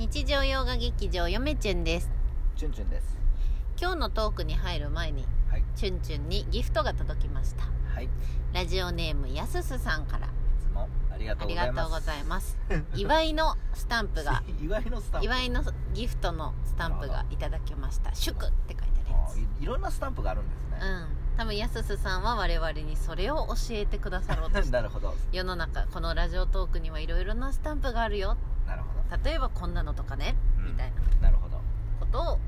日常洋画劇場よめちゅんです。チュンチュンです。今日のトークに入る前にはい。チュンチュンにギフトが届きました。はい。いラジオネームやすすさんから。つもありがとうございます。がとうございます。祝いのスタンプが。祝いのスタンプ。祝いのギフトのスタンプがいただきました。祝って書いてあるやあいいろんなスタンプがあるんですね。つうん。多分やすすさんは我々にそれを教えてくださろうとして。なるほど。世の中このラジオトークにはいろいろなスタンプがあるよ例えばこんなのとかね、うん。みたいな。どなるほど。ことを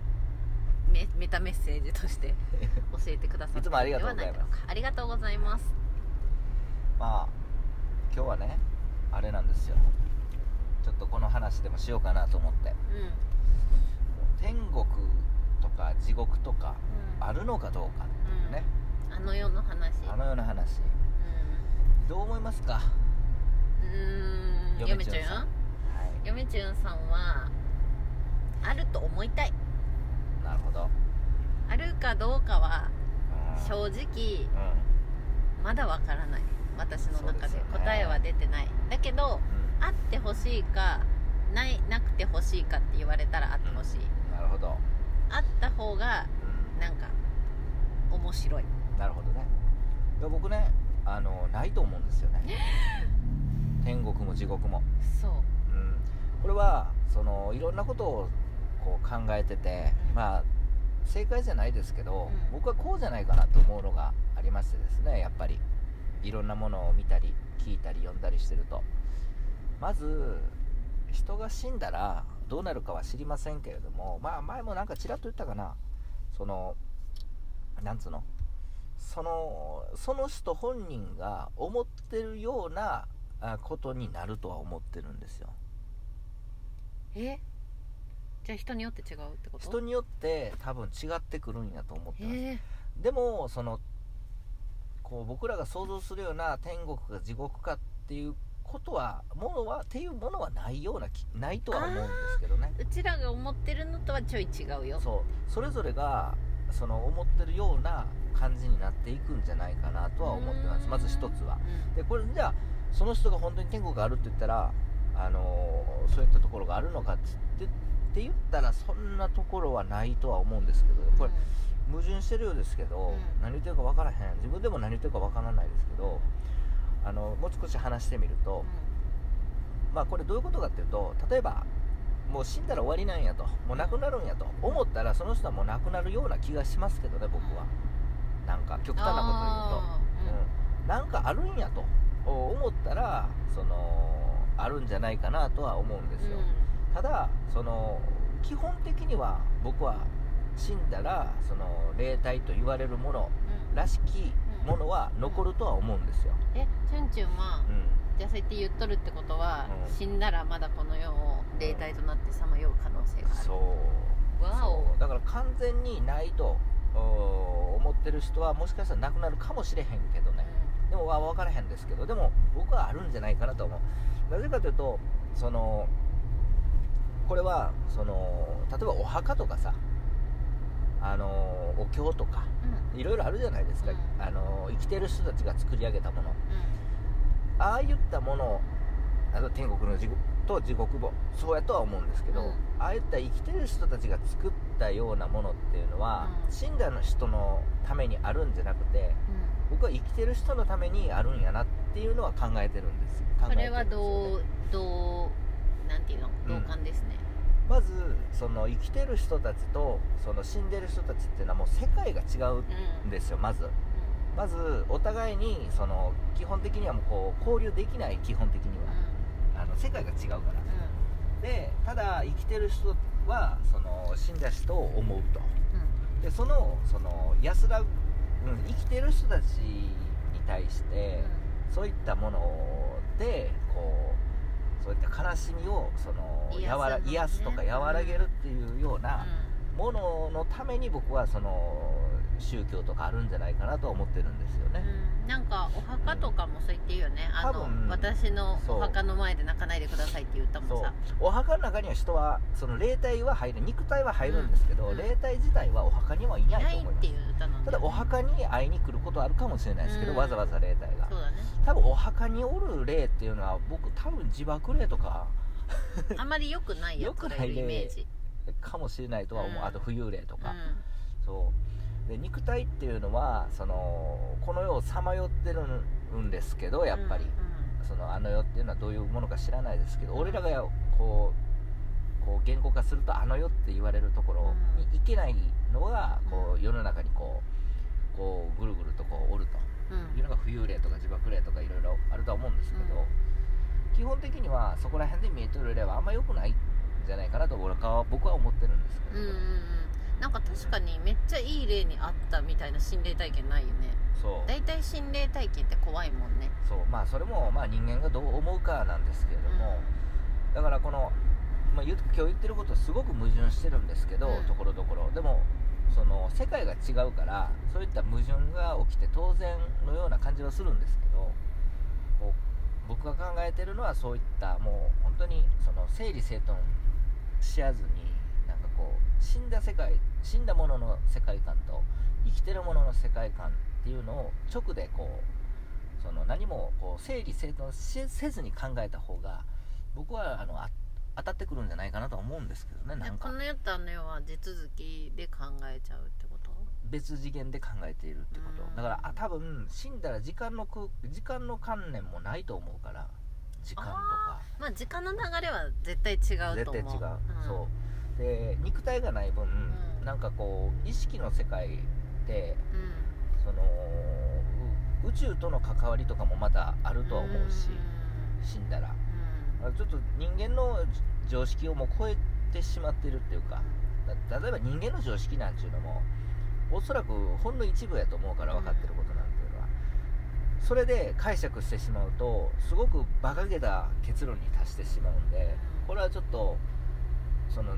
メメタメッセージとして 教えてくださったいつもありがとうございます。のではないだろうかありがとうございます。まあ今日はねあれなんですよ。ちょっとこの話でもしようかなと思って。う天国とか地獄とかん、うん、あるのかどうかっていうね、あの世の話。あのような話どう思いますか？うん。嫁ちゃん？ちゅんさんはい嫁ちゅんさんはあると思いたい。なるほど、あるかどうかはうん。正直うまだわからない。私の中で。答えは出てない。だけどあってほしいかないなくてほしいかって言われたらあってほしい、なるほど、あった方がうん。なんか面白い。なるほどね。僕ねあのないと思うんですよね。天国も地獄も、そうはそのいろんなことをこう考えてて、うん。まあ正解じゃないですけど、うん。僕はこうじゃないかなと思うのがありましてですねやっぱり。いろんなものを見たり聞いたり読んだりしてると。まず人が死んだらどうなるかは知りませんけれどもまあ前もなんかちらっと言ったかな。そのなんつうの？そのその人本人が思ってるようなあことになるとは思ってるんですよえ？じゃあ人によって違うってこと？人によって多分違ってくるんやと思ってます。え。でもそのこう僕らが想像するような天国か地獄かっていうことはものはっていうものはないような気ないとは思うんですけどね。うちらが思ってるのとはちょい違うよ。そう。それぞれがその思ってるような感じになっていくんじゃないかなとは思ってます。まず一つは。うん。でこれじゃあその人が本当に天国があるって言ったらあのーそういったところがあるのかって言ってって言ったらそんなところはないとは思うんですけどこれ矛盾してるようですけど、うん。何言ってるか分からへん。自分でも何言ってるか分からないですけどあのもう少し話してみると、まあこれどういうことかっていうと例えばもう死んだら終わりなんやともう亡くなるんやと思ったらその人はもう亡くなるような気がしますけどね僕は。なんか極端なこと言うと、あうん、なんかあるんやと思ったらそのあるんじゃないかなとは思うんですよ、ただその基本的には僕は死んだらその霊体と言われるものうんうん。らしきものは残るとは思うんですよ、えチュンチュンはうん。じゃあそうやって言っとるってことは、うん。死んだらまだこの世を霊体となってさまよう可能性がある、そう。わお。そう。だから完全にないとお思ってる人はもしかしたらなくなるかもしれへんけどねでもわ分からへんですけどでも僕はあるんじゃないかなと思う。なぜかというとそのこれはその例えばお墓とかさあのお経とかうん。うんいろいろあるじゃないですか、うん。あの生きてる人たちが作り上げたもの。うああいったものあと天国の地獄と地獄もそうやとは思うんですけど、うん。ああいった生きてる人たちが作ったようなものっていうのは、うん。死んだの人のためにあるんじゃなくてん。僕は生きてる人のためにあるんやなっていうのは考えてるんです。考えてるんですよね。それはどうどうなんていうの？同感ですね、まずその生きてる人たちとその死んでる人たちっていうのはもう世界が違ううんんですよまず。まずお互いにその基本的にはもうこう交流できない基本的には。あの世界が違うからでただ生きてる人はその死んだ人を思うと。でそのその安らぐ、うん、生きてる人たちに対して、そういったものでこうそういった悲しみをその癒すやわら癒すとか和らげるっていうようなもののために僕はその宗教とかあるんじゃないかなとは思ってるんですよね、うん。なんかお墓とかもそう言っていいよね、あの多分私のお墓の前で泣かないでくださいっていう歌もそう。さお墓の中には人はその霊体は入る肉体は入るんですけど、うん。霊体自体はお墓にはいいないないってと思います。いう歌なんだよね。ただお墓に会いに来ることはあるかもしれないですけど、うん。わざわざ霊体が。そうだね。多分お墓におる霊っていうのは僕多分自爆霊とか。あまり良くないやつがいるイメージ。かもしれないとは思う、うん。あと浮遊霊とか、うん。そうで肉体っていうのはそのこの世をさまよってるんですけどやっぱり、そのあの世っていうのはどういうものか知らないですけど、うん。俺らがこうこう言語化するとあの世って言われるところに行けないのがこう世の中にこうこうぐるぐるとこうおると。うん。いうのが浮遊霊とか自爆霊とかいろいろあるとは思うんですけど、うん。基本的にはそこら辺で見えてる霊はあんま良くないんじゃないかなと僕は思ってるんですけど、うんうんうんなんか確かにめっちゃいい例にあったみたいな心霊体験ないよね。そう。大体心霊体験って怖いもんね。そう。まあそれもまあ人間がどう思うかなんですけれども、だからこの、まあ、今日言ってることすごく矛盾してるんですけど、うん。ところどころ。でもその世界が違うからそういった矛盾が起きて当然のような感じはするんですけどこう僕が考えてるのはそういったもう本当にその整理整頓しやずにこう死んだ世界死んだものの世界観と生きてるものの世界観っていうのを直でこうその何もこう整理整頓しせずに考えた方が僕はあのあ当たってくるんじゃないかなとは思うんですけどねでなんか。この世とあの世は地続きで考えちゃうってこと？別次元で考えているってこと。うん。だからあ多分死んだら時間の空時間の観念もないと思うから時間とか。まあ時間の流れは絶対違うと思う。絶対違う、ん。そうで肉体がない分、ん。なんかこう意識の世界ってうん。そのう宇宙との関わりとかもまたあるとは思うし、死んだら。うん。ちょっと人間の常識をもう超えてしまってるっていうかだ例えば人間の常識なんていうのもおそらくほんの一部やと思うから分かってることなんていうのは、それで解釈してしまうとすごく馬鹿げた結論に達してしまうんでこれはちょっとその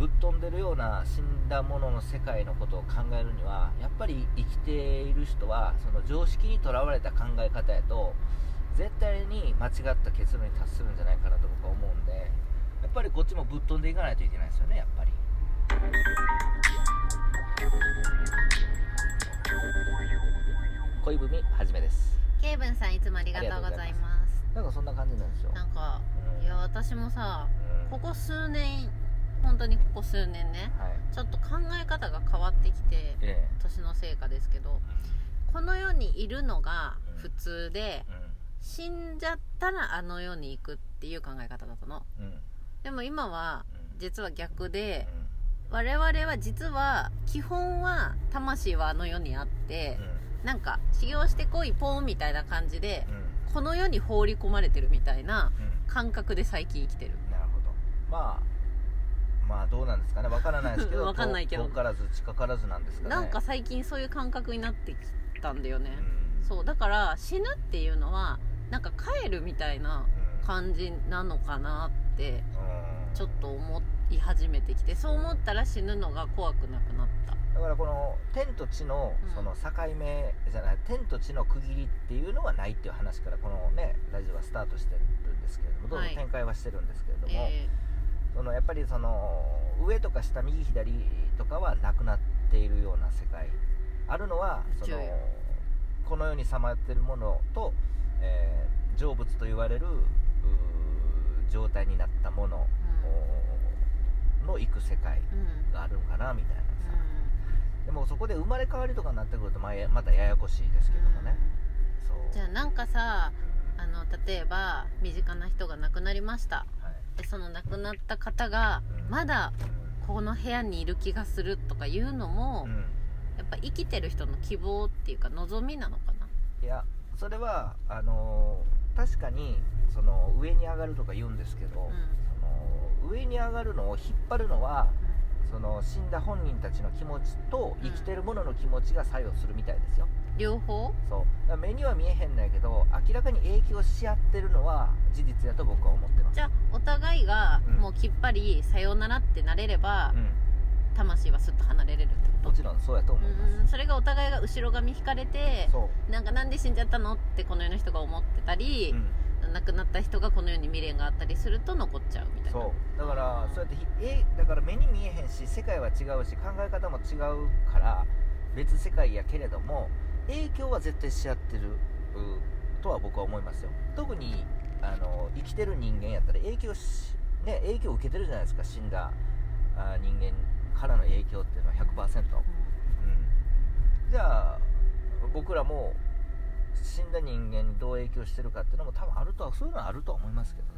ぶっ飛んでるような死んだものの世界のことを考えるにはやっぱり生きている人はその常識にとらわれた考え方やと絶対に間違った結論に達するんじゃないかなと僕は思うんでやっぱりこっちもぶっ飛んでいかないといけないですよねやっぱり。恋文はじめです。ケイブンさんいつもありがとうございます。なんかそんな感じなんですよなんかうんいや私もさうんここ数年本当にここ数年ねはい。ちょっと考え方が変わってきてえ年のせいかですけどこの世にいるのが普通でえ死んじゃったらあの世に行くっていう考え方だったの。うん。うんでも今はうん。実は逆でうん。我々は実は基本は魂はあの世にあってなんか修行してこいポンみたいな感じでうんうん。この世に放り込まれてるみたいなうん。感覚で最近生きてる。なるほど。まあまあどうなんですかね。わからないですけど わかんないけど。遠からず近からずなんですかね。なんか最近そういう感覚になってきたんだよね。うん。そうだから死ぬっていうのはなんか帰るみたいなうん。感じなのかなってうん。ちょっと思い始めてきてそう思ったら死ぬのが怖くなくなった。だからこの天と地のうん。その境目じゃない、天と地の区切りっていうのはないっていう話からこのねラジオはスタートしてるんですけれどもどんどん展開はしてるんですけれども、えそのやっぱりその上とか下右左とかはなくなっているような世界。あるのはそのこの世にさまってるものと、えー成仏と言われる状態になったものおの行く世界があるんかなみたいなさ、うでもそこで生まれ変わりとかになってくるとままたややこしいですけどもね、そう。んじゃあなんかさあの例えば身近な人が亡くなりましたその亡くなった方がうんまだこの部屋にいる気がするとかいうのも、うんうん。やっぱ生きてる人の希望っていうか望みなのかな。いやそれはあのー確かにその上に上がるとか言うんですけど、うん。その上に上がるのを引っ張るのはその死んだ本人たちの気持ちとうん生きてる者の気持ちが作用するみたいですよ、両方？そう。目には見えへんのやけど明らかに影響し合ってるのは事実やと僕は思ってます。じゃあお互いがうん。もうきっぱりさようならってなれれば、うん。魂はすっと離れれるってこと？もちろんそうやと思います、うんそれがお互いが後ろ髪引かれてそう。なんかなんで死んじゃったのってこの世の人が思ってたりう、ん亡くなった人がこの世に未練があったりすると残っちゃうみたいな。そう。だからそうやってひえだから目に見えへんし世界は違うし考え方も違うから別世界やけれども影響は絶対し合ってるうとは僕は思いますよ。特にあの生きてる人間やったら影響し、ね、影響を受けてるじゃないですか死んだあ人間からの影響っていうのは100%、うん、じゃあ僕らも死んだ人間にどう影響してるかっていうのも多分あるとはそういうのはあるとは思いますけどね、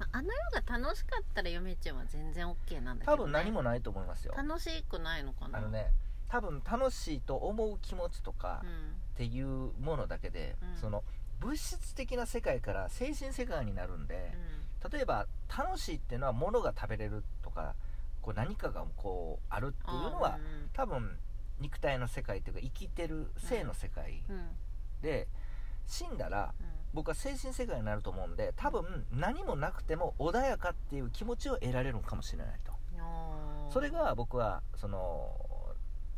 うん、あの世が楽しかったら嫁ちゃんは全然 OK なんだけど、ね、多分何もないと思いますよ。楽しくないのかな？あのね多分楽しいと思う気持ちとかっていうものだけで、うん、その物質的な世界から精神世界になるんで、うん、例えば楽しいっていうのは物が食べれるとかこう何かがこうあるっていうのは、うん、多分肉体の世界っていうか生きてる性の世界、で死んだら、僕は精神世界になると思うんで多分何もなくても穏やかっていう気持ちを得られるかもしれないと。それが僕はその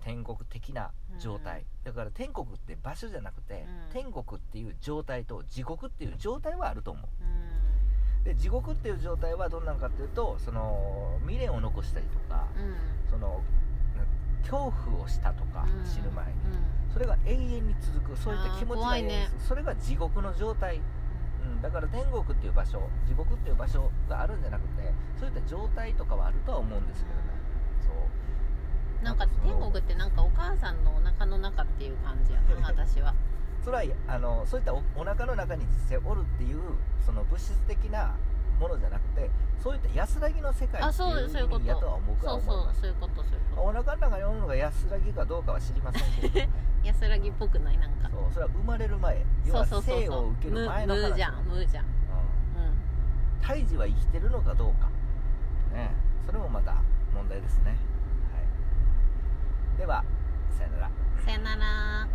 天国的な状態、だから天国って場所じゃなくて、天国っていう状態と地獄っていう状態はあると思う、で地獄っていう状態はどんなのかっていうとその未練を残したりとか、その恐怖をしたとか、死ぬ前に、それが永遠に続く。そういった気持ちが、ね、それが地獄の状態、うん、だから天国っていう場所地獄っていう場所があるんじゃなくてそういった状態とかはあるとは思うんですけどね、そう。なんか天国ってなんかお母さんのお腹の中っていう感じやな 私は。それはあのそういったおお腹の中に実際おるっていうその物質的なものじゃなくてそういった安らぎの世界っていう意味やとは思いますそお腹の中におるのが安らぎかどうかは知りませんけど。安らぎっぽくないなんか。そうそれは生まれる前。要は生を受ける前の話。ムーじゃんムーじゃん、うん、胎児は生きてるのかどうか。ね。それもまた問題ですね、はい、ではさよなら。さよなら